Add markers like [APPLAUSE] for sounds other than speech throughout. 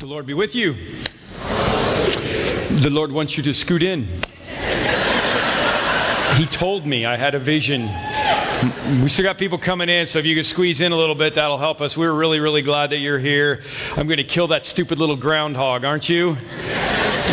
The Lord be with you. The Lord wants you to scoot in. He told me I had a vision. We still got people coming in, so if you could squeeze in a little bit, that'll help us. We're really, really glad that you're here. I'm going to kill that stupid little groundhog, aren't you?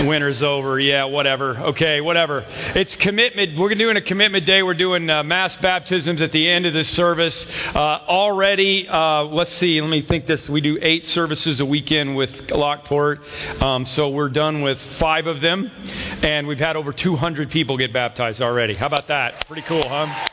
Winter's over. Yeah, whatever. Okay, whatever. It's commitment. We're doing a commitment day. We're doing uh, mass baptisms at the end of this service. Uh, already, uh, let's see, let me think this. We do eight services a weekend with Lockport. Um, so we're done with five of them, and we've had over 200 people get baptized already. How about that? Pretty cool, huh?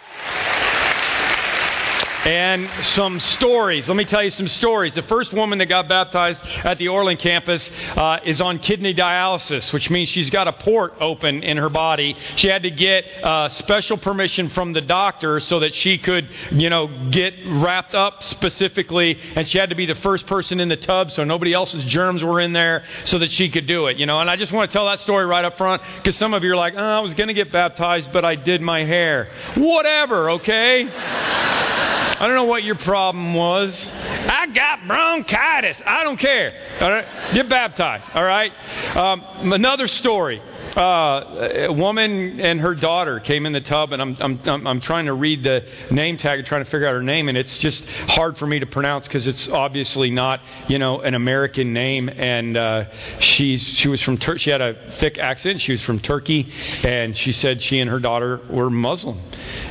And some stories. Let me tell you some stories. The first woman that got baptized at the Orland campus uh, is on kidney dialysis, which means she's got a port open in her body. She had to get uh, special permission from the doctor so that she could, you know, get wrapped up specifically, and she had to be the first person in the tub so nobody else's germs were in there so that she could do it, you know. And I just want to tell that story right up front because some of you are like, oh, I was going to get baptized, but I did my hair. Whatever, okay? [LAUGHS] I don't know what your problem was. I got bronchitis. I don't care. All right? Get baptized. All right? Um, another story uh, a woman and her daughter came in the tub, and I'm, I'm, I'm trying to read the name tag and trying to figure out her name, and it's just hard for me to pronounce because it's obviously not, you know, an American name. And uh, she's she was from Tur- she had a thick accent. She was from Turkey, and she said she and her daughter were Muslim,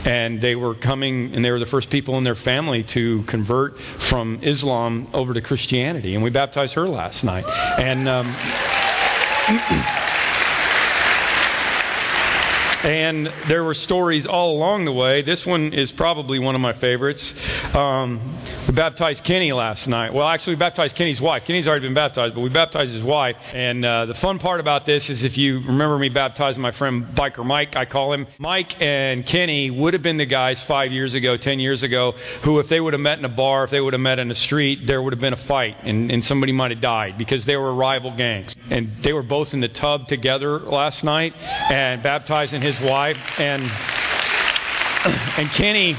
and they were coming, and they were the first people in their family to convert from Islam over to Christianity, and we baptized her last night, and. Um, And there were stories all along the way. This one is probably one of my favorites. Um, we baptized Kenny last night. Well, actually, we baptized Kenny's wife. Kenny's already been baptized, but we baptized his wife. And uh, the fun part about this is if you remember me baptizing my friend Biker Mike, I call him, Mike and Kenny would have been the guys five years ago, ten years ago, who, if they would have met in a bar, if they would have met in the street, there would have been a fight and, and somebody might have died because they were rival gangs. And they were both in the tub together last night and baptizing his his wife, and and Kenny.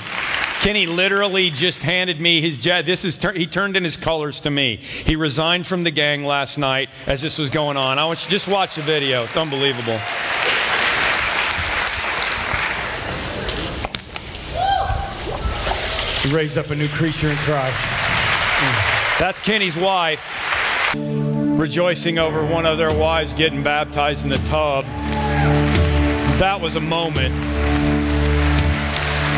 Kenny literally just handed me his jet. This is he turned in his colors to me. He resigned from the gang last night as this was going on. I want you just watch the video. It's unbelievable. He raised up a new creature in Christ. That's Kenny's wife rejoicing over one of their wives getting baptized in the tub that was a moment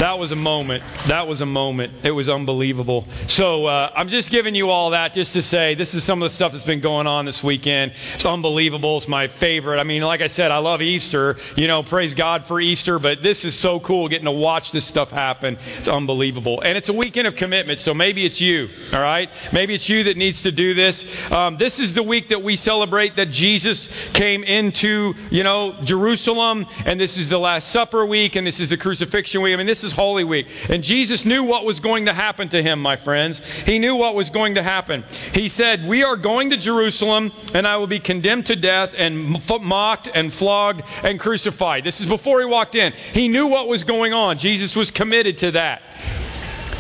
that was a moment. That was a moment. It was unbelievable. So uh, I'm just giving you all that just to say this is some of the stuff that's been going on this weekend. It's unbelievable. It's my favorite. I mean, like I said, I love Easter. You know, praise God for Easter, but this is so cool getting to watch this stuff happen. It's unbelievable. And it's a weekend of commitment, so maybe it's you, all right? Maybe it's you that needs to do this. Um, this is the week that we celebrate that Jesus came into, you know, Jerusalem, and this is the Last Supper week, and this is the crucifixion week. I mean, this is Holy Week. And Jesus knew what was going to happen to him, my friends. He knew what was going to happen. He said, We are going to Jerusalem, and I will be condemned to death and mocked and flogged and crucified. This is before he walked in. He knew what was going on. Jesus was committed to that.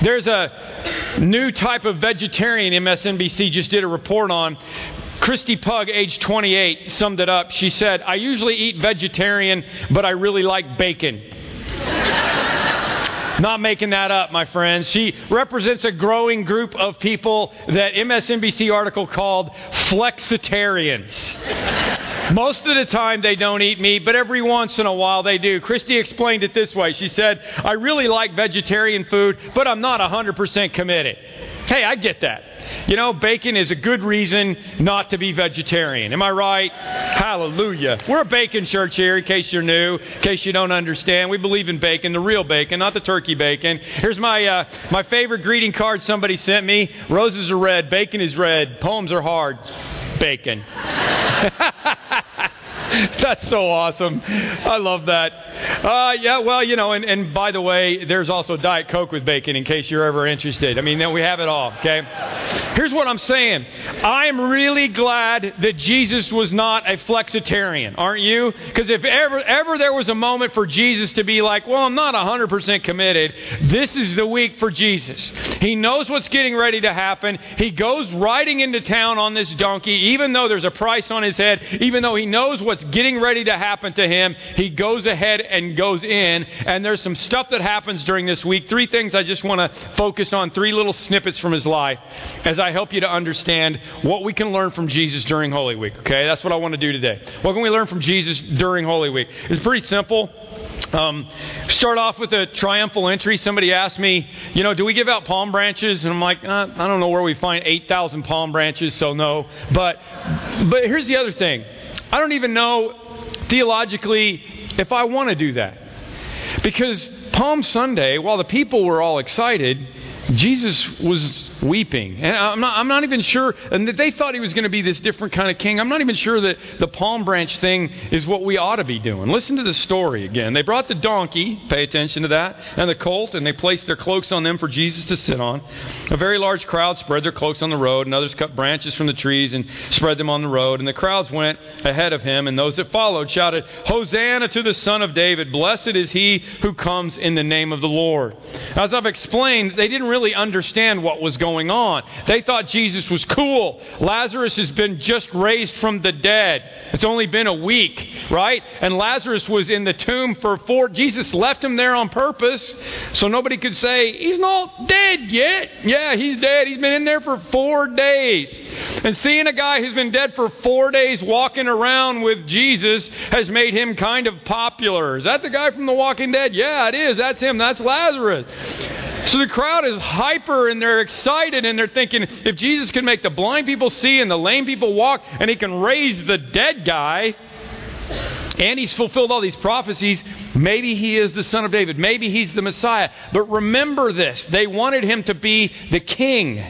There's a new type of vegetarian MSNBC just did a report on. Christy Pug, age 28, summed it up. She said, I usually eat vegetarian, but I really like bacon. [LAUGHS] Not making that up, my friends. She represents a growing group of people that MSNBC article called flexitarians. Most of the time they don't eat meat, but every once in a while they do. Christy explained it this way. She said, I really like vegetarian food, but I'm not 100% committed. Hey, I get that. You know, bacon is a good reason not to be vegetarian. Am I right? Hallelujah. We're a bacon church here, in case you're new, in case you don't understand. We believe in bacon, the real bacon, not the turkey bacon. Here's my, uh, my favorite greeting card somebody sent me Roses are red, bacon is red, poems are hard. Bacon. [LAUGHS] [LAUGHS] That's so awesome. I love that. Uh, yeah, well, you know, and, and by the way, there's also Diet Coke with bacon in case you're ever interested. I mean, we have it all, okay? Here's what I'm saying I'm really glad that Jesus was not a flexitarian, aren't you? Because if ever, ever there was a moment for Jesus to be like, well, I'm not 100% committed, this is the week for Jesus. He knows what's getting ready to happen. He goes riding into town on this donkey, even though there's a price on his head, even though he knows what's getting ready to happen to him, he goes ahead and goes in. And there's some stuff that happens during this week. Three things I just want to focus on, three little snippets from his life as I help you to understand what we can learn from Jesus during Holy Week. Okay, that's what I want to do today. What can we learn from Jesus during Holy Week? It's pretty simple. Um, start off with a triumphal entry. Somebody asked me, you know, do we give out palm branches? And I'm like, uh, I don't know where we find 8,000 palm branches, so no. But, but here's the other thing. I don't even know theologically if I want to do that. Because Palm Sunday, while the people were all excited, Jesus was weeping. And I'm not, I'm not even sure, and they thought he was going to be this different kind of king. I'm not even sure that the palm branch thing is what we ought to be doing. Listen to the story again. They brought the donkey, pay attention to that, and the colt, and they placed their cloaks on them for Jesus to sit on. A very large crowd spread their cloaks on the road, and others cut branches from the trees and spread them on the road. And the crowds went ahead of him, and those that followed shouted, Hosanna to the Son of David! Blessed is he who comes in the name of the Lord. As I've explained, they didn't really understand what was going on. They thought Jesus was cool. Lazarus has been just raised from the dead. It's only been a week, right? And Lazarus was in the tomb for four. Jesus left him there on purpose so nobody could say, he's not dead yet. Yeah, he's dead. He's been in there for four days. And seeing a guy who's been dead for four days walking around with Jesus has made him kind of popular. Is that the guy from The Walking Dead? Yeah, it is. That's him. That's Lazarus. So the crowd is hyper and they're excited and they're thinking if Jesus can make the blind people see and the lame people walk and he can raise the dead guy and he's fulfilled all these prophecies, maybe he is the son of David. Maybe he's the Messiah. But remember this they wanted him to be the king.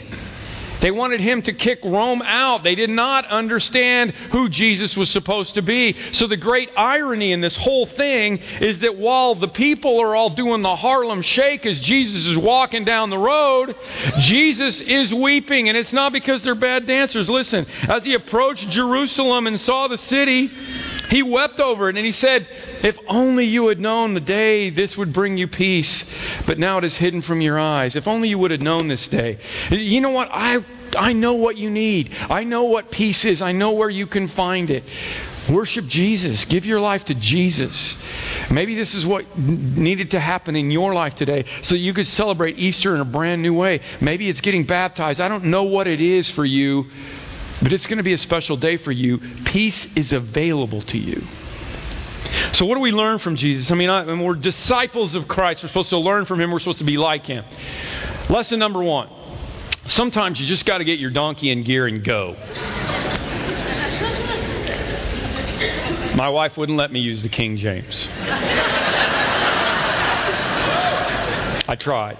They wanted him to kick Rome out. They did not understand who Jesus was supposed to be. So, the great irony in this whole thing is that while the people are all doing the Harlem Shake as Jesus is walking down the road, Jesus is weeping. And it's not because they're bad dancers. Listen, as he approached Jerusalem and saw the city, he wept over it and he said, If only you had known the day this would bring you peace, but now it is hidden from your eyes. If only you would have known this day. You know what? I, I know what you need. I know what peace is. I know where you can find it. Worship Jesus. Give your life to Jesus. Maybe this is what needed to happen in your life today so you could celebrate Easter in a brand new way. Maybe it's getting baptized. I don't know what it is for you but it's going to be a special day for you. Peace is available to you. So, what do we learn from Jesus? I mean, I, we're disciples of Christ. We're supposed to learn from Him. We're supposed to be like Him. Lesson number one sometimes you just got to get your donkey in gear and go. My wife wouldn't let me use the King James. I tried.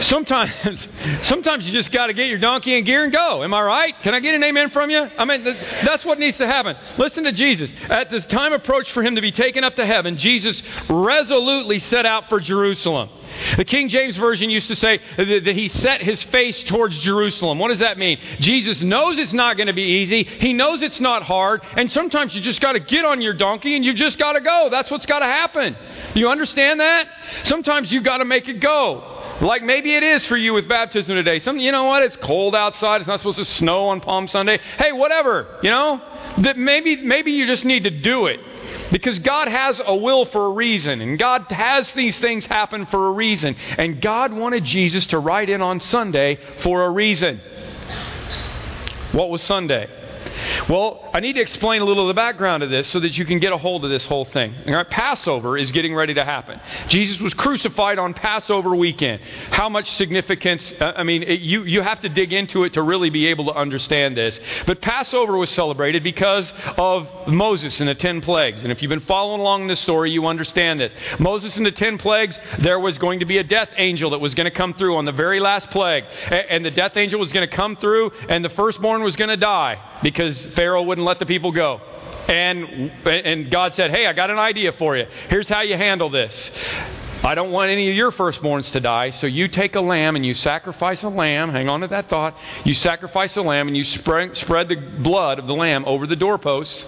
Sometimes, [LAUGHS] sometimes you just got to get your donkey in gear and go. Am I right? Can I get an amen from you? I mean, that's what needs to happen. Listen to Jesus. At the time approached for him to be taken up to heaven, Jesus resolutely set out for Jerusalem. The King James Version used to say that he set his face towards Jerusalem. What does that mean? Jesus knows it's not going to be easy. He knows it's not hard. And sometimes you just got to get on your donkey and you just got to go. That's what's got to happen. You understand that? Sometimes you got to make it go. Like maybe it is for you with baptism today. Some, you know what? It's cold outside. It's not supposed to snow on Palm Sunday. Hey, whatever. You know that maybe maybe you just need to do it because God has a will for a reason, and God has these things happen for a reason. And God wanted Jesus to ride in on Sunday for a reason. What was Sunday? Well, I need to explain a little of the background of this so that you can get a hold of this whole thing. All right, Passover is getting ready to happen. Jesus was crucified on Passover weekend. How much significance? Uh, I mean, it, you, you have to dig into it to really be able to understand this. But Passover was celebrated because of Moses and the ten plagues. And if you've been following along this story, you understand this. Moses and the ten plagues, there was going to be a death angel that was going to come through on the very last plague. And the death angel was going to come through, and the firstborn was going to die because Pharaoh wouldn't let the people go. And, and God said, Hey, I got an idea for you. Here's how you handle this. I don't want any of your firstborns to die, so you take a lamb and you sacrifice a lamb. Hang on to that thought. You sacrifice a lamb and you spread, spread the blood of the lamb over the doorposts.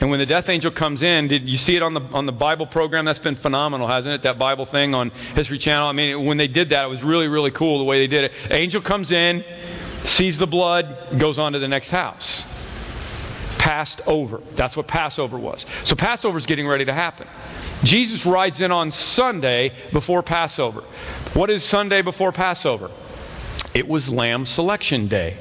And when the death angel comes in, did you see it on the on the Bible program? That's been phenomenal, hasn't it? That Bible thing on History Channel. I mean, when they did that, it was really really cool the way they did it. Angel comes in, sees the blood, goes on to the next house. Passed over. That's what Passover was. So Passover is getting ready to happen. Jesus rides in on Sunday before Passover. What is Sunday before Passover? It was Lamb Selection Day.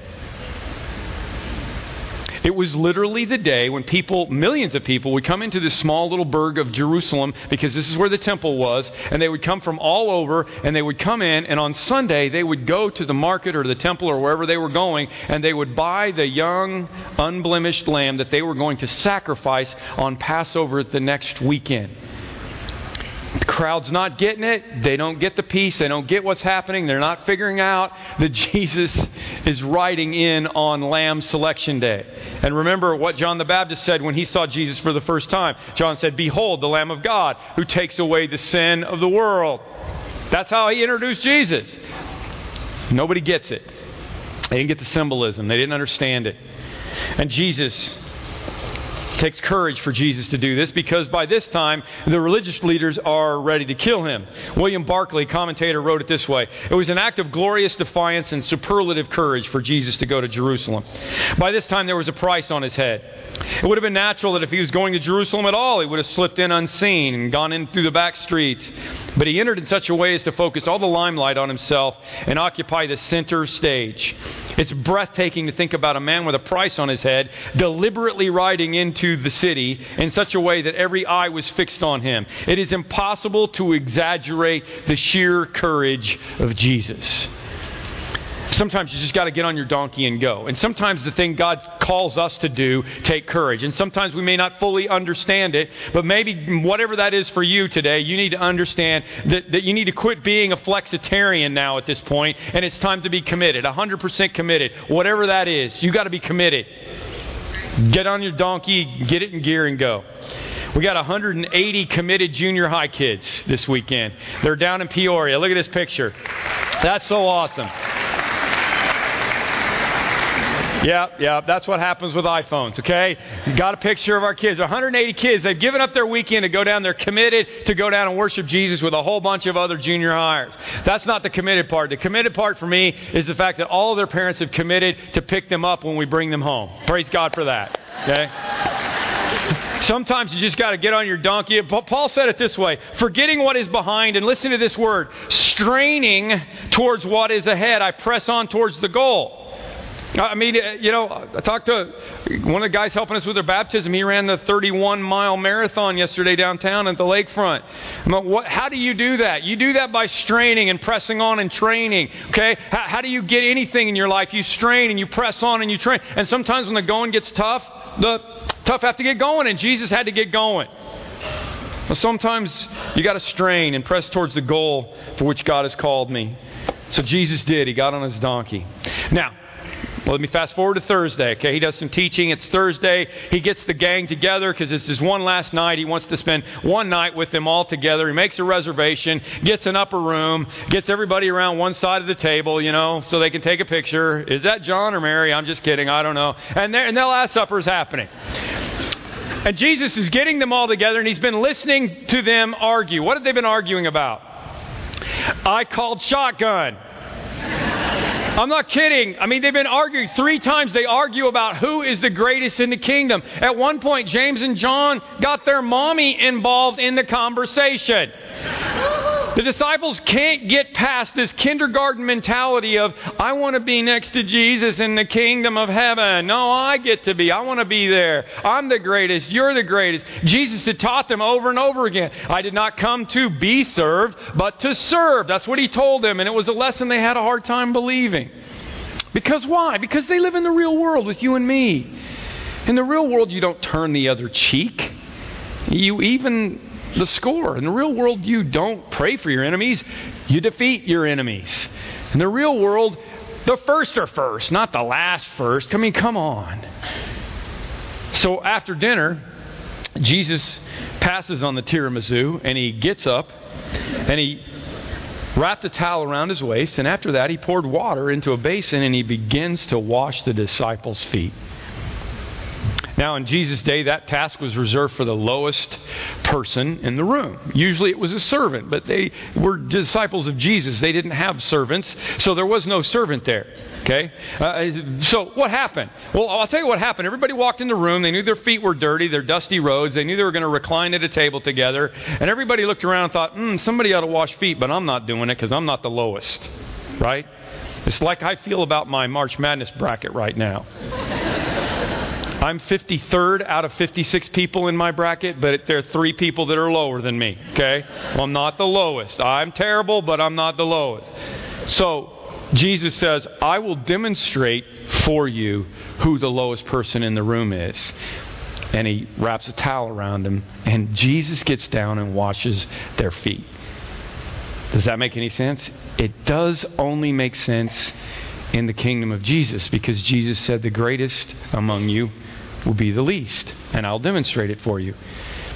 It was literally the day when people, millions of people, would come into this small little burg of Jerusalem because this is where the temple was, and they would come from all over, and they would come in, and on Sunday they would go to the market or the temple or wherever they were going, and they would buy the young, unblemished lamb that they were going to sacrifice on Passover the next weekend. The crowd's not getting it. They don't get the peace. They don't get what's happening. They're not figuring out that [LAUGHS] Jesus is riding in on Lamb Selection Day. And remember what John the Baptist said when he saw Jesus for the first time. John said, Behold, the Lamb of God who takes away the sin of the world. That's how he introduced Jesus. Nobody gets it. They didn't get the symbolism, they didn't understand it. And Jesus it takes courage for Jesus to do this because by this time the religious leaders are ready to kill him. William Barclay, commentator, wrote it this way It was an act of glorious defiance and superlative courage for Jesus to go to Jerusalem. By this time there was a price on his head. It would have been natural that if he was going to Jerusalem at all, he would have slipped in unseen and gone in through the back streets. But he entered in such a way as to focus all the limelight on himself and occupy the center stage. It's breathtaking to think about a man with a price on his head deliberately riding into the city in such a way that every eye was fixed on him. It is impossible to exaggerate the sheer courage of Jesus. Sometimes you just got to get on your donkey and go. And sometimes the thing God calls us to do take courage. And sometimes we may not fully understand it, but maybe whatever that is for you today, you need to understand that, that you need to quit being a flexitarian now at this point, and it's time to be committed, 100% committed. Whatever that is, you got to be committed. Get on your donkey, get it in gear, and go. We got 180 committed junior high kids this weekend. They're down in Peoria. Look at this picture. That's so awesome. Yeah, yeah, that's what happens with iPhones, okay? Got a picture of our kids. 180 kids. They've given up their weekend to go down. They're committed to go down and worship Jesus with a whole bunch of other junior hires. That's not the committed part. The committed part for me is the fact that all of their parents have committed to pick them up when we bring them home. Praise God for that, okay? Sometimes you just got to get on your donkey. Paul said it this way forgetting what is behind, and listen to this word straining towards what is ahead, I press on towards the goal. I mean, uh, you know, I talked to one of the guys helping us with their baptism. He ran the 31 mile marathon yesterday downtown at the lakefront. Like, what, how do you do that? You do that by straining and pressing on and training. Okay? How, how do you get anything in your life? You strain and you press on and you train. And sometimes when the going gets tough, the tough have to get going, and Jesus had to get going. Well, sometimes you got to strain and press towards the goal for which God has called me. So Jesus did. He got on his donkey. Now, well, let me fast forward to Thursday. Okay, he does some teaching. It's Thursday. He gets the gang together because it's his one last night. He wants to spend one night with them all together. He makes a reservation, gets an upper room, gets everybody around one side of the table, you know, so they can take a picture. Is that John or Mary? I'm just kidding. I don't know. And, there, and the Last Supper is happening. And Jesus is getting them all together, and he's been listening to them argue. What have they been arguing about? I called shotgun. I'm not kidding. I mean, they've been arguing three times. They argue about who is the greatest in the kingdom. At one point, James and John got their mommy involved in the conversation. The disciples can't get past this kindergarten mentality of, I want to be next to Jesus in the kingdom of heaven. No, I get to be. I want to be there. I'm the greatest. You're the greatest. Jesus had taught them over and over again. I did not come to be served, but to serve. That's what he told them, and it was a lesson they had a hard time believing. Because why? Because they live in the real world with you and me. In the real world, you don't turn the other cheek. You even the score. In the real world, you don't pray for your enemies, you defeat your enemies. In the real world, the first are first, not the last first. I mean, come on. So after dinner, Jesus passes on the tiramisu and he gets up and he wrapped a towel around his waist, and after that, he poured water into a basin and he begins to wash the disciples' feet. Now, in Jesus' day, that task was reserved for the lowest person in the room. Usually it was a servant, but they were disciples of Jesus. They didn't have servants, so there was no servant there. Okay? Uh, so what happened? Well, I'll tell you what happened. Everybody walked in the room. They knew their feet were dirty, their dusty roads. They knew they were going to recline at a table together. And everybody looked around and thought, hmm, somebody ought to wash feet, but I'm not doing it because I'm not the lowest. Right? It's like I feel about my March Madness bracket right now. I'm 53rd out of 56 people in my bracket, but there are three people that are lower than me. Okay? Well, I'm not the lowest. I'm terrible, but I'm not the lowest. So, Jesus says, I will demonstrate for you who the lowest person in the room is. And he wraps a towel around him, and Jesus gets down and washes their feet. Does that make any sense? It does only make sense in the kingdom of Jesus because Jesus said, The greatest among you will be the least, and I'll demonstrate it for you.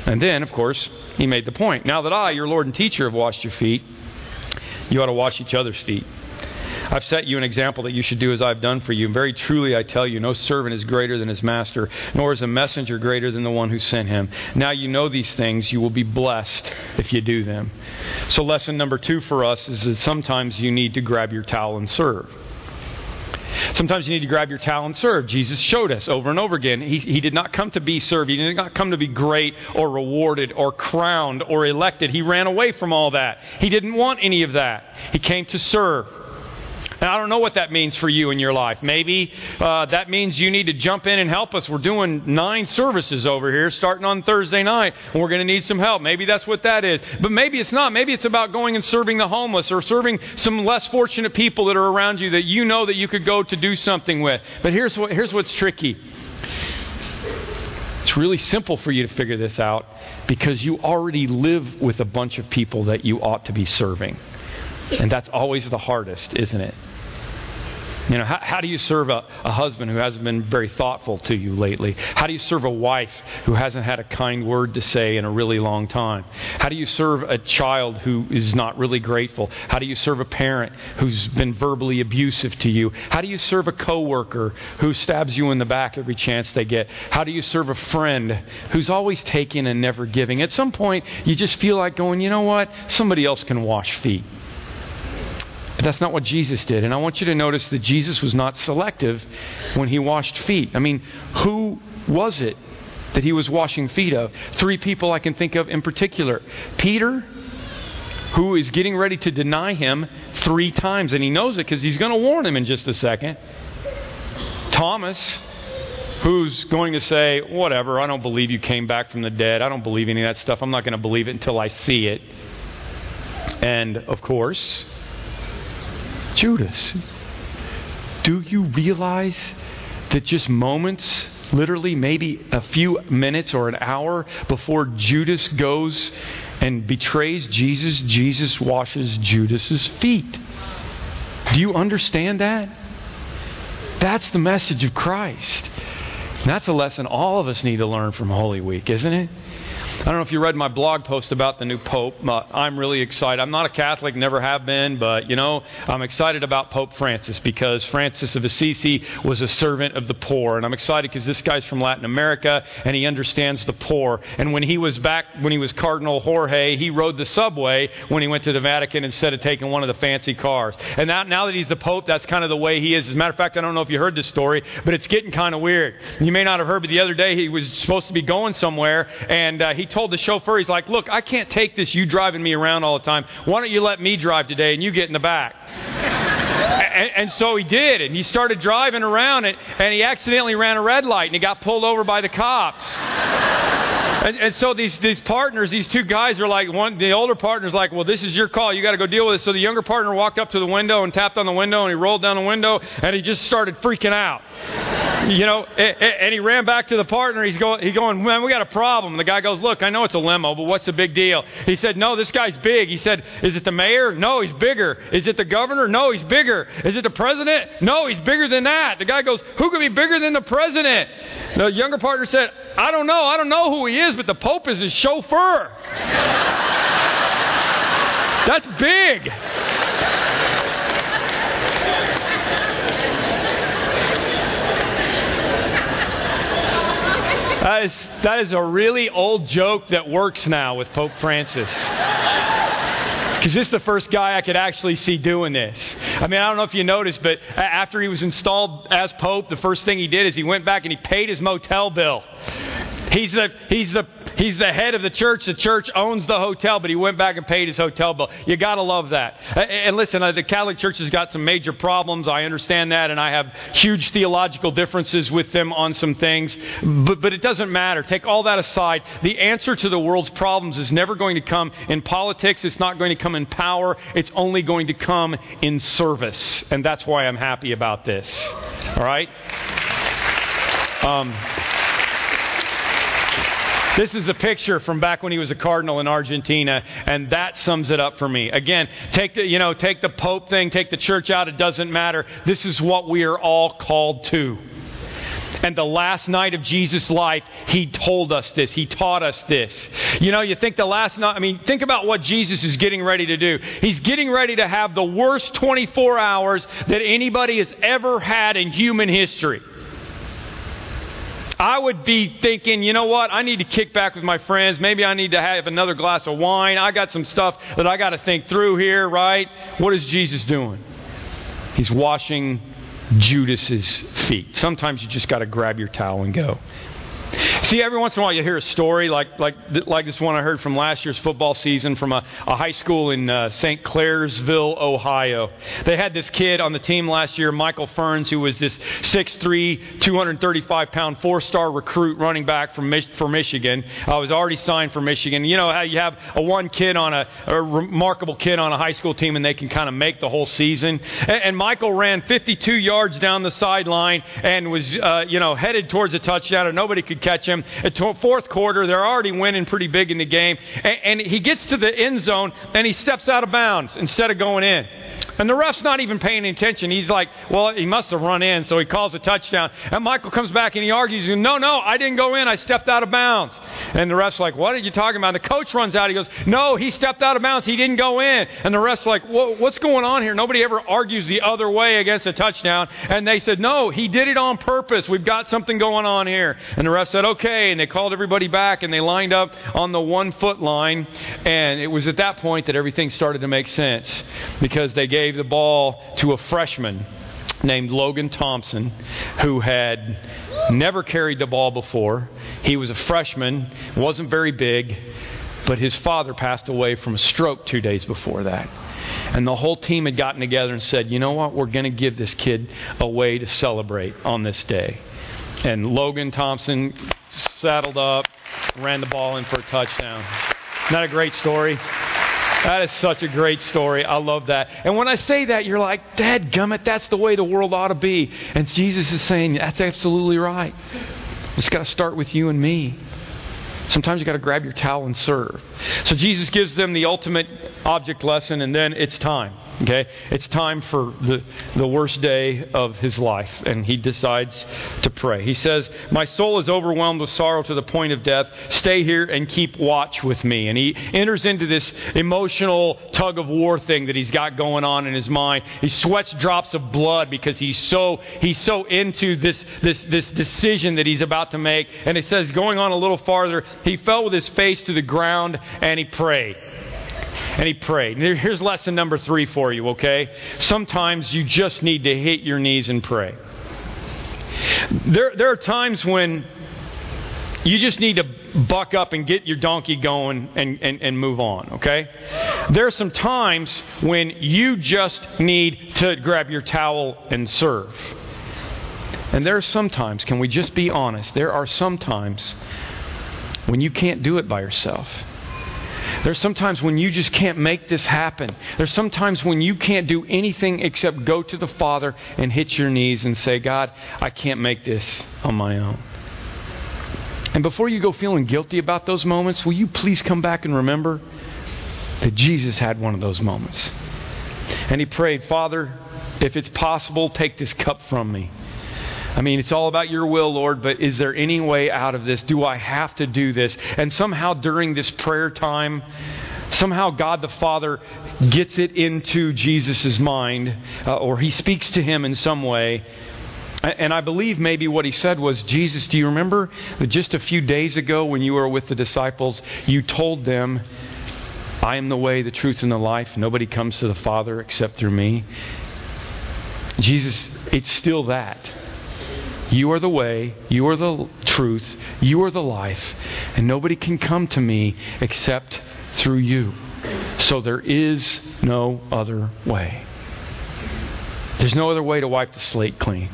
And then, of course, he made the point. Now that I, your Lord and teacher, have washed your feet, you ought to wash each other's feet. I've set you an example that you should do as I've done for you. Very truly, I tell you, no servant is greater than his master, nor is a messenger greater than the one who sent him. Now you know these things. You will be blessed if you do them. So, lesson number two for us is that sometimes you need to grab your towel and serve. Sometimes you need to grab your towel and serve. Jesus showed us over and over again. He, he did not come to be served. He did not come to be great or rewarded or crowned or elected. He ran away from all that. He didn't want any of that. He came to serve. And I don't know what that means for you in your life. Maybe uh, that means you need to jump in and help us. We're doing nine services over here starting on Thursday night, and we're going to need some help. Maybe that's what that is. But maybe it's not. Maybe it's about going and serving the homeless or serving some less fortunate people that are around you that you know that you could go to do something with. But here's, what, here's what's tricky. It's really simple for you to figure this out because you already live with a bunch of people that you ought to be serving. And that's always the hardest, isn't it? You know, how, how do you serve a, a husband who hasn't been very thoughtful to you lately? How do you serve a wife who hasn't had a kind word to say in a really long time? How do you serve a child who is not really grateful? How do you serve a parent who's been verbally abusive to you? How do you serve a coworker who stabs you in the back every chance they get? How do you serve a friend who's always taking and never giving? At some point, you just feel like going, you know what? Somebody else can wash feet. But that's not what Jesus did. And I want you to notice that Jesus was not selective when he washed feet. I mean, who was it that he was washing feet of? Three people I can think of in particular Peter, who is getting ready to deny him three times, and he knows it because he's going to warn him in just a second. Thomas, who's going to say, Whatever, I don't believe you came back from the dead. I don't believe any of that stuff. I'm not going to believe it until I see it. And, of course, Judas, do you realize that just moments, literally maybe a few minutes or an hour before Judas goes and betrays Jesus, Jesus washes Judas's feet? Do you understand that? That's the message of Christ. That's a lesson all of us need to learn from Holy Week, isn't it? I don't know if you read my blog post about the new Pope. Uh, I'm really excited. I'm not a Catholic, never have been, but, you know, I'm excited about Pope Francis because Francis of Assisi was a servant of the poor. And I'm excited because this guy's from Latin America and he understands the poor. And when he was back, when he was Cardinal Jorge, he rode the subway when he went to the Vatican instead of taking one of the fancy cars. And now, now that he's the Pope, that's kind of the way he is. As a matter of fact, I don't know if you heard this story, but it's getting kind of weird. You may not have heard, but the other day he was supposed to be going somewhere and uh, he told the chauffeur, he's like, Look, I can't take this, you driving me around all the time. Why don't you let me drive today and you get in the back? [LAUGHS] and, and, so he did, and he started driving around, and, and he accidentally ran a red light, and he got pulled over by the cops. And, and, so these, these partners, these two guys are like, one, the older partner's like, well, this is your call. You got to go deal with it. So the younger partner walked up to the window and tapped on the window, and he rolled down the window, and he just started freaking out. You know, and he ran back to the partner. He's going, he's going, man, we got a problem. The guy goes, look, I know it's a limo, but what's the big deal? He said, no, this guy's big. He said, is it the mayor? No, he's bigger. Is it the governor? No, he's bigger. Is it the president? No, he's bigger than that. The guy goes, who could be bigger than the president? The younger partner said, I don't know. I don't know who he is, but the Pope is his chauffeur. That's big. That is, that is a really old joke that works now with Pope Francis. Because this is the first guy I could actually see doing this. I mean, I don't know if you noticed, but after he was installed as Pope, the first thing he did is he went back and he paid his motel bill. He's the, he's, the, he's the head of the church. The church owns the hotel, but he went back and paid his hotel bill. You got to love that. And listen, uh, the Catholic Church has got some major problems. I understand that, and I have huge theological differences with them on some things. But, but it doesn't matter. Take all that aside. The answer to the world's problems is never going to come in politics, it's not going to come in power, it's only going to come in service. And that's why I'm happy about this. All right? Um, this is a picture from back when he was a cardinal in Argentina, and that sums it up for me. Again, take the, you know, take the Pope thing, take the church out, it doesn't matter. This is what we are all called to. And the last night of Jesus' life, he told us this. He taught us this. You know, you think the last night, I mean, think about what Jesus is getting ready to do. He's getting ready to have the worst 24 hours that anybody has ever had in human history. I would be thinking, you know what? I need to kick back with my friends. Maybe I need to have another glass of wine. I got some stuff that I got to think through here, right? What is Jesus doing? He's washing Judas's feet. Sometimes you just got to grab your towel and go. See, every once in a while you hear a story like, like, like this one I heard from last year's football season from a, a high school in uh, St. Clairsville, Ohio. They had this kid on the team last year, Michael Ferns, who was this 6'3, 235 pound, four star recruit running back from for Michigan. I was already signed for Michigan. You know how you have a one kid on a, a remarkable kid on a high school team and they can kind of make the whole season. And, and Michael ran 52 yards down the sideline and was, uh, you know, headed towards a touchdown and nobody could catch him. At fourth quarter, they're already winning pretty big in the game. And, and he gets to the end zone and he steps out of bounds instead of going in. And the ref's not even paying attention. He's like, well, he must have run in, so he calls a touchdown. And Michael comes back and he argues, no, no, I didn't go in. I stepped out of bounds. And the ref's like, what are you talking about? And the coach runs out. He goes, no, he stepped out of bounds. He didn't go in. And the ref's like, what's going on here? Nobody ever argues the other way against a touchdown. And they said, no, he did it on purpose. We've got something going on here. And the ref said, okay. And they called everybody back and they lined up on the one foot line. And it was at that point that everything started to make sense because they gave the ball to a freshman named Logan Thompson who had never carried the ball before. He was a freshman, wasn't very big, but his father passed away from a stroke two days before that. And the whole team had gotten together and said, you know what, we're going to give this kid a way to celebrate on this day. And Logan Thompson saddled up, ran the ball in for a touchdown. Not a great story? That is such a great story. I love that. And when I say that, you're like, Dad gummit, that's the way the world ought to be. And Jesus is saying, that's absolutely right. It's got to start with you and me. Sometimes you got to grab your towel and serve. So Jesus gives them the ultimate object lesson, and then it's time. Okay? It's time for the, the worst day of his life, and he decides to pray. He says, My soul is overwhelmed with sorrow to the point of death. Stay here and keep watch with me. And he enters into this emotional tug of war thing that he's got going on in his mind. He sweats drops of blood because he's so he's so into this this this decision that he's about to make. And it says, going on a little farther, he fell with his face to the ground and he prayed. And he prayed. Here's lesson number three for you, okay? Sometimes you just need to hit your knees and pray. There, there are times when you just need to buck up and get your donkey going and, and, and move on, okay? There are some times when you just need to grab your towel and serve. And there are sometimes, can we just be honest? There are sometimes when you can't do it by yourself. There's sometimes when you just can't make this happen. There's sometimes when you can't do anything except go to the Father and hit your knees and say, God, I can't make this on my own. And before you go feeling guilty about those moments, will you please come back and remember that Jesus had one of those moments? And he prayed, Father, if it's possible, take this cup from me. I mean, it's all about your will, Lord, but is there any way out of this? Do I have to do this? And somehow during this prayer time, somehow God the Father gets it into Jesus' mind, uh, or he speaks to him in some way. And I believe maybe what he said was, Jesus, do you remember just a few days ago when you were with the disciples, you told them, I am the way, the truth, and the life. Nobody comes to the Father except through me. Jesus, it's still that. You are the way, you are the truth, you are the life, and nobody can come to me except through you. So there is no other way. There's no other way to wipe the slate clean.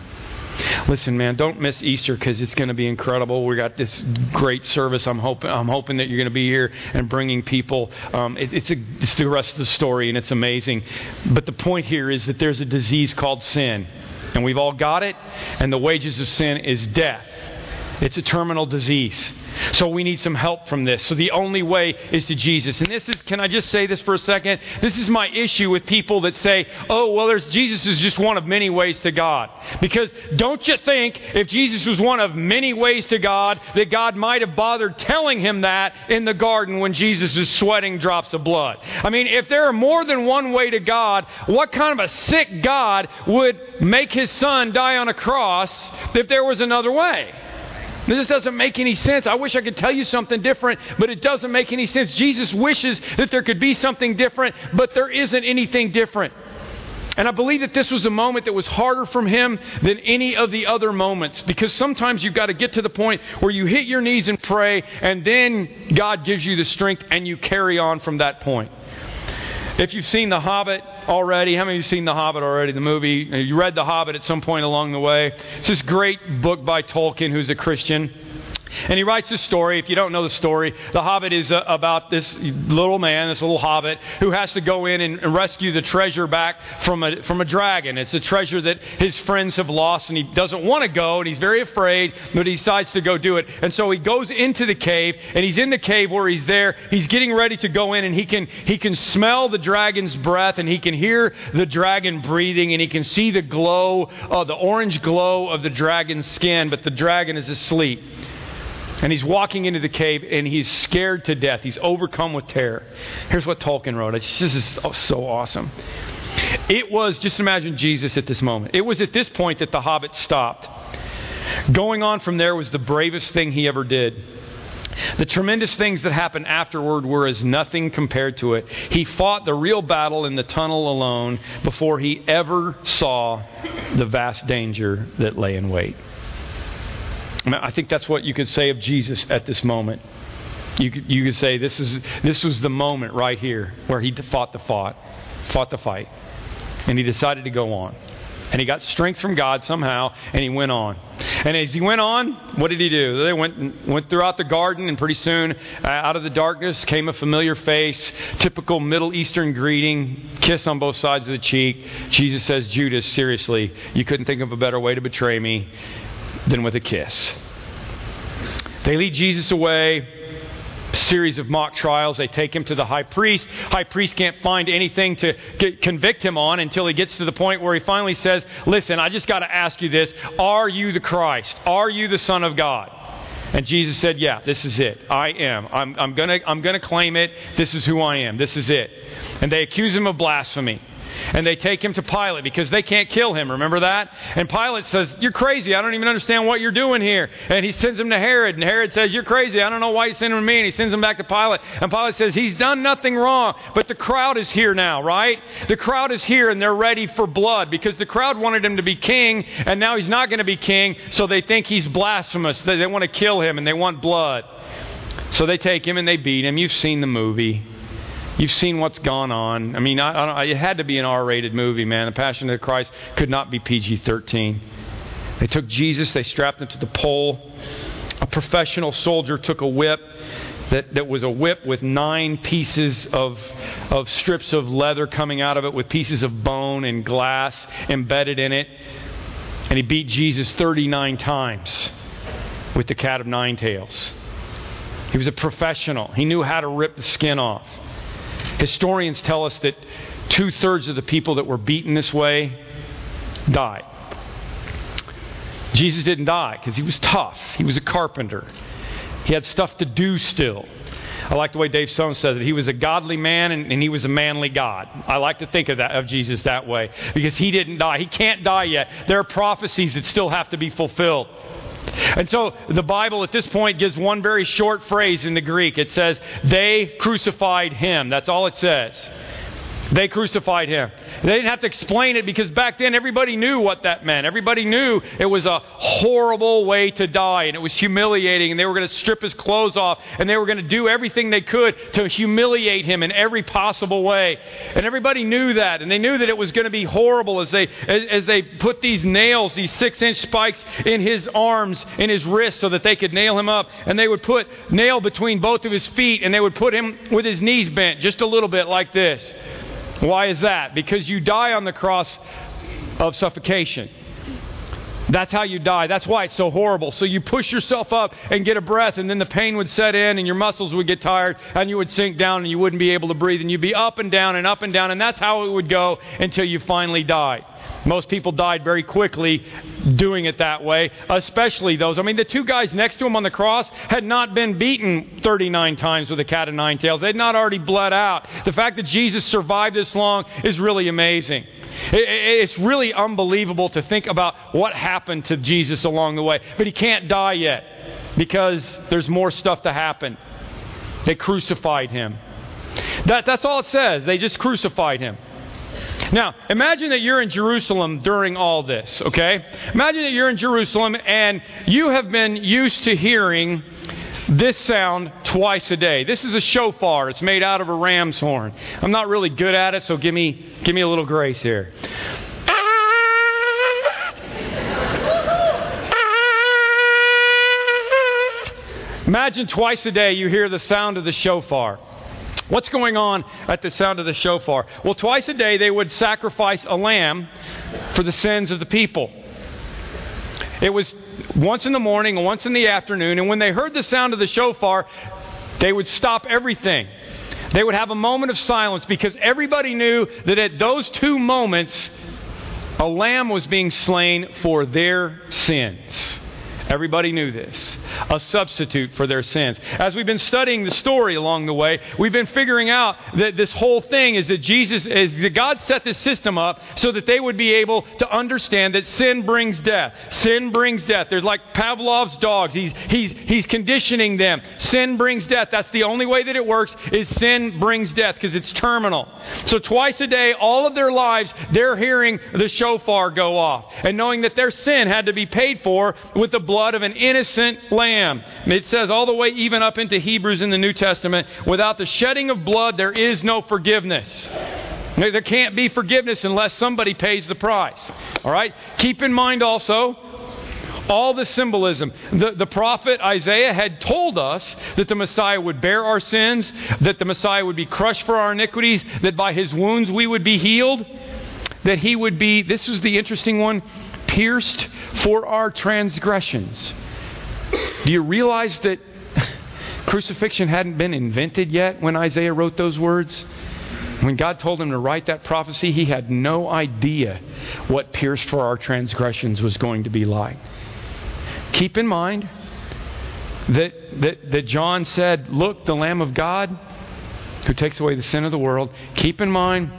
Listen, man, don't miss Easter because it's going to be incredible. We got this great service. I'm hoping I'm hoping that you're going to be here and bringing people. Um, it, it's, a, it's the rest of the story, and it's amazing. But the point here is that there's a disease called sin, and we've all got it. And the wages of sin is death. It's a terminal disease. So we need some help from this. So the only way is to Jesus. And this is, can I just say this for a second? This is my issue with people that say, oh, well, there's, Jesus is just one of many ways to God. Because don't you think if Jesus was one of many ways to God, that God might have bothered telling him that in the garden when Jesus is sweating drops of blood? I mean, if there are more than one way to God, what kind of a sick God would make his son die on a cross if there was another way? This doesn't make any sense. I wish I could tell you something different, but it doesn't make any sense. Jesus wishes that there could be something different, but there isn't anything different. And I believe that this was a moment that was harder from him than any of the other moments because sometimes you've got to get to the point where you hit your knees and pray, and then God gives you the strength and you carry on from that point. If you've seen The Hobbit already, how many of you have seen The Hobbit already, the movie? You read The Hobbit at some point along the way. It's this great book by Tolkien, who's a Christian. And he writes this story. If you don't know the story, The Hobbit is uh, about this little man, this little hobbit, who has to go in and rescue the treasure back from a, from a dragon. It's a treasure that his friends have lost, and he doesn't want to go, and he's very afraid, but he decides to go do it. And so he goes into the cave, and he's in the cave where he's there. He's getting ready to go in, and he can, he can smell the dragon's breath, and he can hear the dragon breathing, and he can see the glow, uh, the orange glow of the dragon's skin, but the dragon is asleep. And he's walking into the cave and he's scared to death. He's overcome with terror. Here's what Tolkien wrote. This is so awesome. It was, just imagine Jesus at this moment. It was at this point that the hobbit stopped. Going on from there was the bravest thing he ever did. The tremendous things that happened afterward were as nothing compared to it. He fought the real battle in the tunnel alone before he ever saw the vast danger that lay in wait. I think that's what you could say of Jesus at this moment. You could, you could say this, is, this was the moment right here where he fought the fought, fought the fight, and he decided to go on. And he got strength from God somehow, and he went on. And as he went on, what did he do? They went went throughout the garden, and pretty soon, uh, out of the darkness came a familiar face, typical Middle Eastern greeting, kiss on both sides of the cheek. Jesus says, "Judas, seriously, you couldn't think of a better way to betray me than with a kiss. They lead Jesus away. Series of mock trials. They take him to the high priest. High priest can't find anything to convict him on until he gets to the point where he finally says, Listen, I just got to ask you this. Are you the Christ? Are you the Son of God? And Jesus said, Yeah, this is it. I am. I'm, I'm going to I'm to claim it. This is who I am. This is it. And they accuse him of blasphemy and they take him to Pilate because they can't kill him. Remember that? And Pilate says, You're crazy. I don't even understand what you're doing here. And he sends him to Herod. And Herod says, You're crazy. I don't know why you sent him to me. And he sends him back to Pilate. And Pilate says, He's done nothing wrong. But the crowd is here now, right? The crowd is here and they're ready for blood because the crowd wanted him to be king and now he's not going to be king. So they think he's blasphemous. They, they want to kill him and they want blood. So they take him and they beat him. You've seen the movie. You've seen what's gone on. I mean, I, I it had to be an R rated movie, man. The Passion of the Christ could not be PG 13. They took Jesus, they strapped him to the pole, A professional soldier took a whip that, that was a whip with nine pieces of, of strips of leather coming out of it with pieces of bone and glass embedded in it. And he beat Jesus 39 times with the cat of nine tails. He was a professional, he knew how to rip the skin off. Historians tell us that two thirds of the people that were beaten this way died. Jesus didn't die because he was tough. He was a carpenter. He had stuff to do still. I like the way Dave Stone says it. He was a godly man and, and, he was a manly God. I like to think of that of Jesus that way because he didn't die. He can't die yet. There are prophecies that still have to be fulfilled. And so the Bible at this point gives one very short phrase in the Greek. It says, They crucified him. That's all it says. They crucified him. They didn't have to explain it because back then everybody knew what that meant. Everybody knew it was a horrible way to die and it was humiliating and they were going to strip his clothes off and they were going to do everything they could to humiliate him in every possible way. And everybody knew that and they knew that it was going to be horrible as they as, they put these nails, these 6-inch spikes in his arms, in his wrists so that they could nail him up and they would put nail between both of his feet and they would put him with his knees bent just a little bit like this. Why is that? Because you die on the cross of suffocation. That's how you die. That's why it's so horrible. So you push yourself up and get a breath, and then the pain would set in, and your muscles would get tired, and you would sink down, and you wouldn't be able to breathe, and you'd be up and down and up and down, and that's how it would go until you finally died. Most people died very quickly doing it that way, especially those. I mean, the two guys next to him on the cross had not been beaten 39 times with a cat of nine tails. They'd not already bled out. The fact that Jesus survived this long is really amazing. It's really unbelievable to think about what happened to Jesus along the way. But he can't die yet because there's more stuff to happen. They crucified him. That, that's all it says. They just crucified him. Now, imagine that you're in Jerusalem during all this, okay? Imagine that you're in Jerusalem and you have been used to hearing this sound twice a day. This is a shofar. It's made out of a ram's horn. I'm not really good at it, so give me give me a little grace here. Imagine twice a day you hear the sound of the shofar. What's going on at the sound of the shofar? Well, twice a day they would sacrifice a lamb for the sins of the people. It was once in the morning once in the afternoon, and when they heard the sound of the shofar, they would stop everything. They would have a moment of silence because everybody knew that at those two moments, a lamb was being slain for their sins. Everybody knew this. A substitute for their sins. As we've been studying the story along the way, we've been figuring out that this whole thing is that Jesus, is that God set this system up so that they would be able to understand that sin brings death. Sin brings death. There's like Pavlov's dogs. He's, he's, he's conditioning them. Sin brings death. That's the only way that it works is sin brings death because it's terminal. So twice a day, all of their lives, they're hearing the shofar go off and knowing that their sin had to be paid for with the blood blood of an innocent lamb. It says all the way even up into Hebrews in the New Testament without the shedding of blood, there is no forgiveness. There can't be forgiveness unless somebody pays the price. All right? Keep in mind also all the symbolism. The, the prophet Isaiah had told us that the Messiah would bear our sins, that the Messiah would be crushed for our iniquities, that by his wounds we would be healed, that he would be, this was the interesting one, pierced for our transgressions. Do you realize that [LAUGHS] crucifixion hadn't been invented yet when Isaiah wrote those words? When God told him to write that prophecy, he had no idea what pierced for our transgressions was going to be like. Keep in mind that, that, that John said, Look, the Lamb of God who takes away the sin of the world. Keep in mind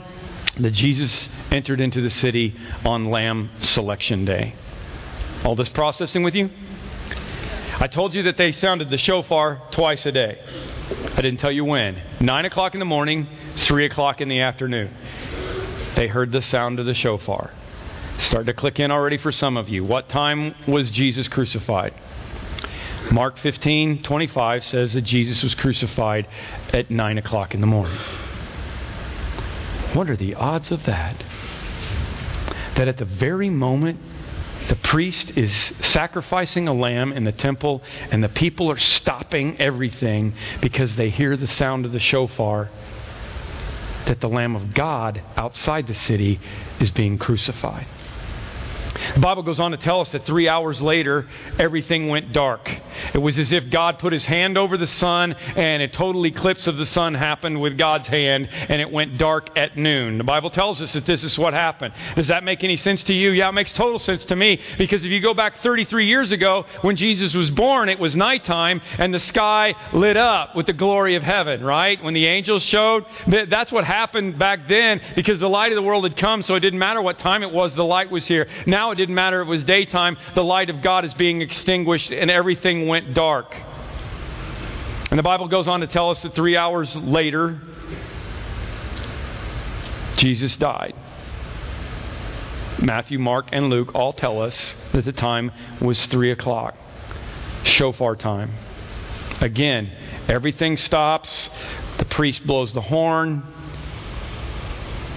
that Jesus entered into the city on Lamb Selection Day. All this processing with you? I told you that they sounded the shofar twice a day. I didn't tell you when. 9 o'clock in the morning, 3 o'clock in the afternoon. They heard the sound of the shofar. Start to click in already for some of you. What time was Jesus crucified? Mark 15, 25 says that Jesus was crucified at 9 o'clock in the morning. What are the odds of that? That at the very moment the priest is sacrificing a lamb in the temple, and the people are stopping everything because they hear the sound of the shofar that the Lamb of God outside the city is being crucified. The Bible goes on to tell us that three hours later, everything went dark. It was as if God put his hand over the sun, and a total eclipse of the sun happened with God's hand, and it went dark at noon. The Bible tells us that this is what happened. Does that make any sense to you? Yeah, it makes total sense to me, because if you go back 33 years ago, when Jesus was born, it was nighttime, and the sky lit up with the glory of heaven, right? When the angels showed, that's what happened back then, because the light of the world had come, so it didn't matter what time it was, the light was here. Now now it didn't matter it was daytime, the light of God is being extinguished and everything went dark. And the Bible goes on to tell us that three hours later, Jesus died. Matthew, Mark, and Luke all tell us that the time was 3 o'clock, shofar time. Again, everything stops, the priest blows the horn,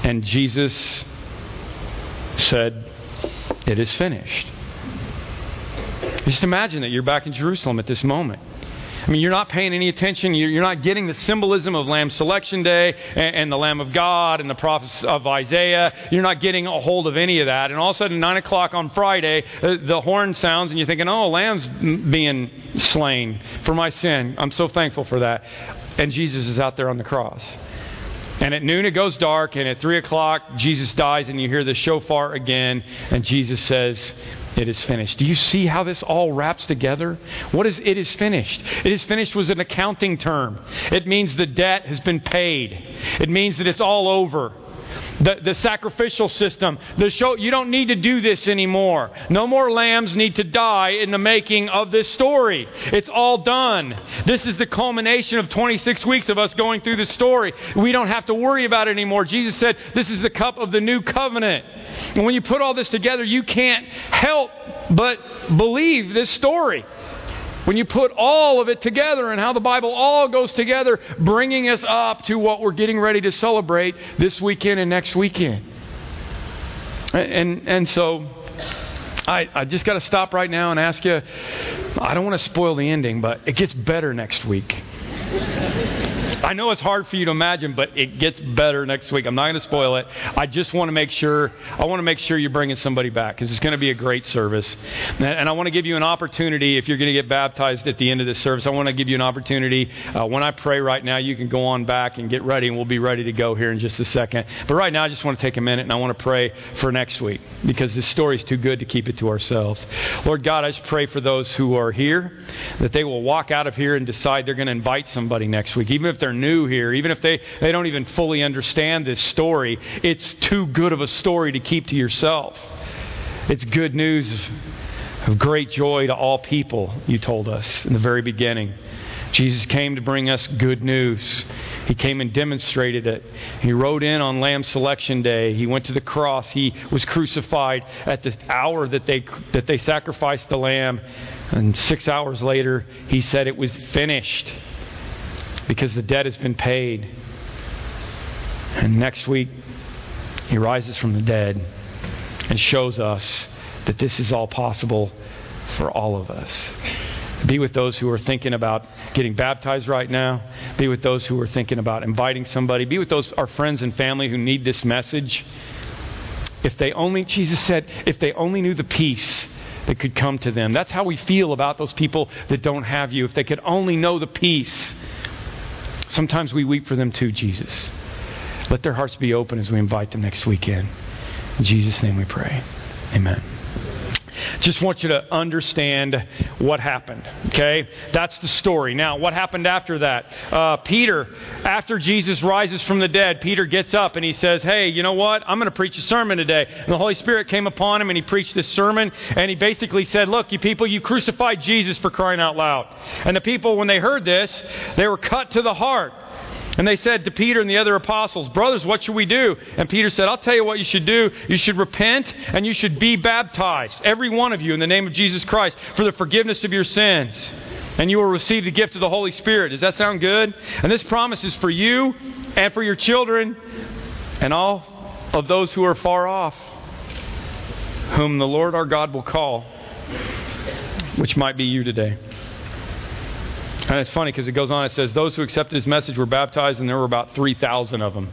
and Jesus said, it is finished. Just imagine that you're back in Jerusalem at this moment. I mean, you're not paying any attention. You're not getting the symbolism of Lamb Selection Day and, the Lamb of God and the prophets of Isaiah. You're not getting a hold of any of that. And all of a sudden, 9 o'clock on Friday, uh, the horn sounds, and you're thinking, oh, Lamb's being slain for my sin. I'm so thankful for that. And Jesus is out there on the cross. And at noon it goes dark, and at 3 o'clock Jesus dies, and you hear the shofar again, and Jesus says, It is finished. Do you see how this all wraps together? What is it is finished? It is finished was an accounting term. It means the debt has been paid, it means that it's all over the, the sacrificial system. The show, you don't need to do this anymore. No more lambs need to die in the making of this story. It's all done. This is the culmination of 26 weeks of us going through the story. We don't have to worry about it anymore. Jesus said, This is the cup of the new covenant. And when you put all this together, you can't help but believe this story. When you put all of it together and how the Bible all goes together, bringing us up to what we're getting ready to celebrate this weekend and next weekend. And, and so I, I just got to stop right now and ask you I don't want to spoil the ending, but it gets better next week. I know it's hard for you to imagine, but it gets better next week. I'm not going to spoil it. I just want to make sure I want to make sure you're bringing somebody back because it's going to be a great service. And I want to give you an opportunity if you're going to get baptized at the end of this service. I want to give you an opportunity. Uh, when I pray right now, you can go on back and get ready, and we'll be ready to go here in just a second. But right now, I just want to take a minute and I want to pray for next week because this story is too good to keep it to ourselves. Lord God, I just pray for those who are here that they will walk out of here and decide they're going to invite somebody next week, even if they're new here, even if they, they don't even fully understand this story, it's too good of a story to keep to yourself. It's good news of great joy to all people, you told us in the very beginning. Jesus came to bring us good news. He came and demonstrated it. He rode in on Lamb Selection Day. He went to the cross. He was crucified at the hour that they, that they sacrificed the lamb. And six hours later, he said it was finished because the debt has been paid. And next week, he rises from the dead and shows us that this is all possible for all of us. Be with those who are thinking about getting baptized right now. Be with those who are thinking about inviting somebody. Be with those our friends and family who need this message. If they only, Jesus said, if they only knew the peace that could come to them. That's how we feel about those people that don't have you. If they could only know the peace Sometimes we weep for them too, Jesus. Let their hearts be open as we invite them next weekend. In Jesus' name we pray. Amen. Just want you to understand what happened. Okay? That's the story. Now, what happened after that? Uh, Peter, after Jesus rises from the dead, Peter gets up and he says, Hey, you know what? I'm going to preach a sermon today. And the Holy Spirit came upon him and he preached this sermon. And he basically said, Look, you people, you crucified Jesus for crying out loud. And the people, when they heard this, they were cut to the heart. And they said to Peter and the other apostles, Brothers, what should we do? And Peter said, I'll tell you what you should do. You should repent and you should be baptized, every one of you, in the name of Jesus Christ, for the forgiveness of your sins. And you will receive the gift of the Holy Spirit. Does that sound good? And this promise is for you and for your children and all of those who are far off. whom the Lord our God will call, which might be you today. And it's funny because it goes on, it says, Those who accepted his message were baptized, and there were about 3,000 of them.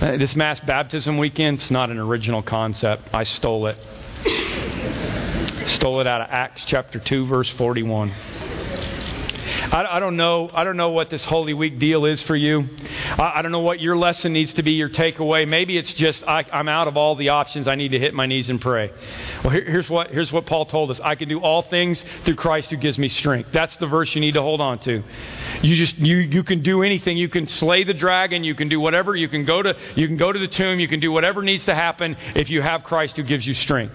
Uh, this mass baptism weekend, it's not an original concept. I stole it. stole it out of Acts chapter 2, verse 41. I, I, don't know. I don't know what this Holy Week deal is for you. I, I don't know what your lesson needs to be, your takeaway. Maybe it's just I, am out of all the options. I need to hit my knees and pray. Well, here, here's what here's what Paul told us. I can do all things through Christ who gives me strength. That's the verse you need to hold on to. You just you you can do anything. You can slay the dragon. You can do whatever. You can go to you can go to the tomb. You can do whatever needs to happen if you have Christ who gives you strength.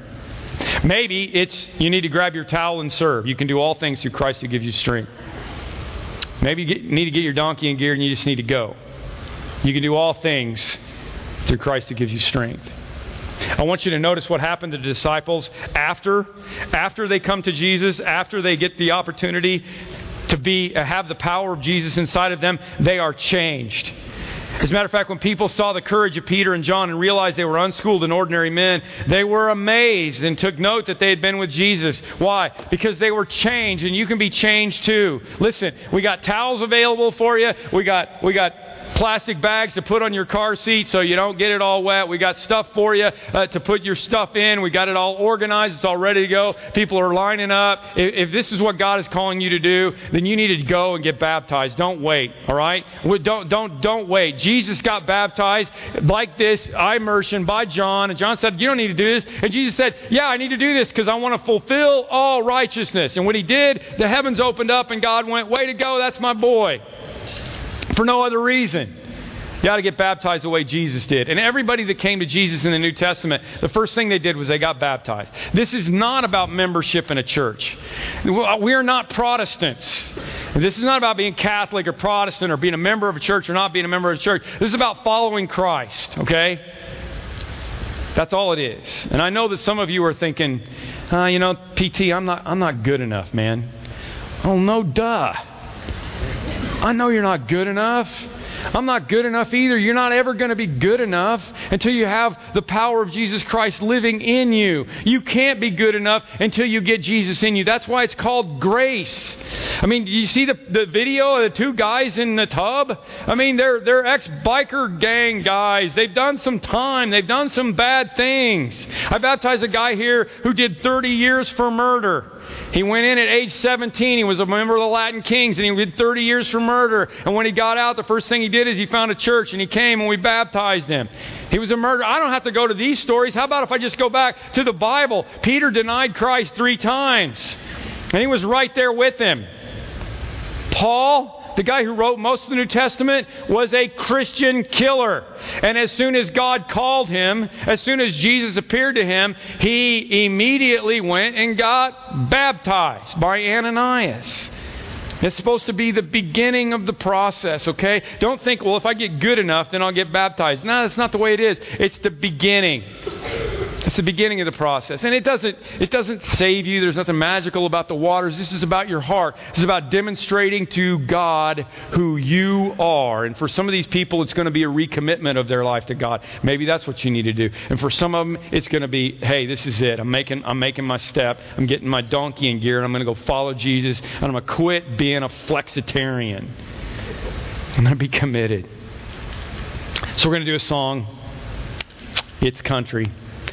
Maybe it's you need to grab your towel and serve. You can do all things through Christ who gives you strength. Maybe you get, need to get your donkey in gear and you just need to go. You can do all things through Christ who gives you strength. I want you to notice what happened to the disciples after after they come to Jesus, after they get the opportunity to be have the power of Jesus inside of them, they are changed. As a matter of fact, when people saw the courage of Peter and John and realized they were unschooled and ordinary men, they were amazed and took note that they had been with Jesus. Why? Because they were changed, and you can be changed too. Listen, we got towels available for you. We got we got plastic bags to put on your car seat so you don't get it all wet. We got stuff for you uh, to put your stuff in. We got it all organized. It's all ready to go. People are lining up. If, if this is what God is calling you to do, then you need to go and get baptized. Don't wait. All right? Don't don't don't wait. Jesus got baptized like this immersion by John, and John said, "You don't need to do this." And Jesus said, "Yeah, I need to do this because I want to fulfill all righteousness." And when he did, the heavens opened up, and God went, "Way to go! That's my boy." For no other reason. You got to get baptized the way Jesus did. And everybody that came to Jesus in the New Testament, the first thing they did was they got baptized. This is not about membership in a church. We are not Protestants. This is not about being Catholic or Protestant or being a member of a church or not being a member of a church. This is about following Christ, okay? That's all it is. And I know that some of you are thinking, uh, you know, PT, I'm not, I'm not good enough, man. Oh, no, duh. I know you're not good enough. I'm not good enough either. You're not ever going to be good enough until you have the power of Jesus Christ living in you. You can't be good enough until you get Jesus in you. That's why it's called grace. I mean, you see the, the video of the two guys in the tub? I mean, they're, they're ex biker gang guys. They've done some time, they've done some bad things. I baptized a guy here who did 30 years for murder. He went in at age 17. He was a member of the Latin Kings and he did 30 years for murder. And when he got out, the first thing he did is he found a church and he came and we baptized him. He was a murderer. I don't have to go to these stories. How about if I just go back to the Bible? Peter denied Christ three times and he was right there with him. Paul the guy who wrote most of the New Testament, was a Christian killer. And as soon as God called him, as soon as Jesus appeared to him, he immediately went and got baptized by Ananias. It's supposed to be the beginning of the process, okay? Don't think, well, if I get good enough, then I'll get baptized. No, that's not the way it is. It's the beginning. It's the beginning of the process. And it doesn't, it doesn't save you. There's nothing magical about the waters. This is about your heart. This is about demonstrating to God who you are. And for some of these people, it's going to be a recommitment of their life to God. Maybe that's what you need to do. And for some of them, it's going to be, hey, this is it. I'm making, I'm making my step. I'm getting my donkey in gear and I'm going to go follow Jesus. And I'm going to quit being a flexitarian. I'm going to be committed. So we're going to do a song. It's country.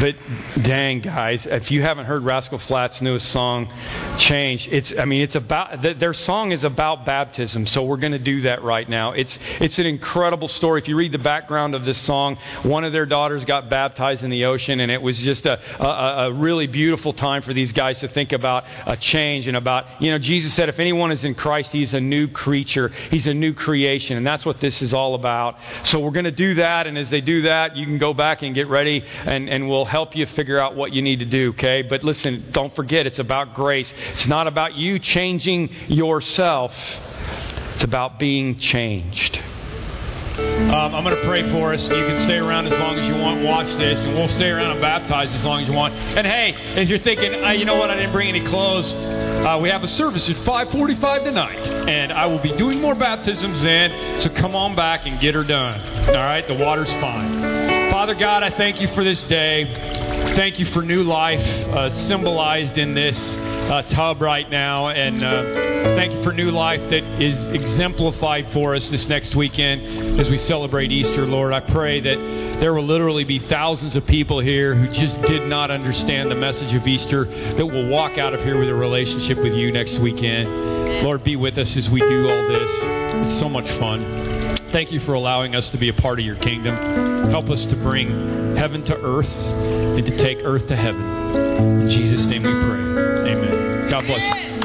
But dang, guys, if you haven't heard Rascal Flatts' newest song, "Change," it's I mean it's about their song is about baptism. So we're going to do that right now. It's it's an incredible story. If you read the background of this song, one of their daughters got baptized in the ocean, and it was just a a, a really beautiful time for these guys to think about a change and about you know Jesus said if anyone is in Christ, he's a new creature, he's a new creation, and that's what this is all about. So we're going to do that, and as they do that, you can go back and get ready, and and we'll help you figure out what you need to do, okay? But listen, don't forget, it's about grace. It's not about you changing yourself, it's about being changed. Um, I'm going to pray for us. You can stay around as long as you want, watch this, and we'll stay around and baptize as long as you want. And hey, if you're thinking, uh, you know what, I didn't bring any clothes. Uh, we have a service at 5:45 tonight, and I will be doing more baptisms then. So come on back and get her done. All right, the water's fine. Father God, I thank you for this day. Thank you for new life uh, symbolized in this uh, tub right now, and uh, thank you for new life that is exemplified for us this next weekend as we celebrate Easter, Lord. I pray that there will literally be thousands of people here who just did not understand the message of Easter that will walk out of here with a relationship with you next weekend. Lord, be with us as we do all this. It's so much fun. Thank you for allowing us to be a part of your kingdom. Help us to bring heaven to earth and to take earth to heaven. In Jesus' name we pray. Amen. God bless you.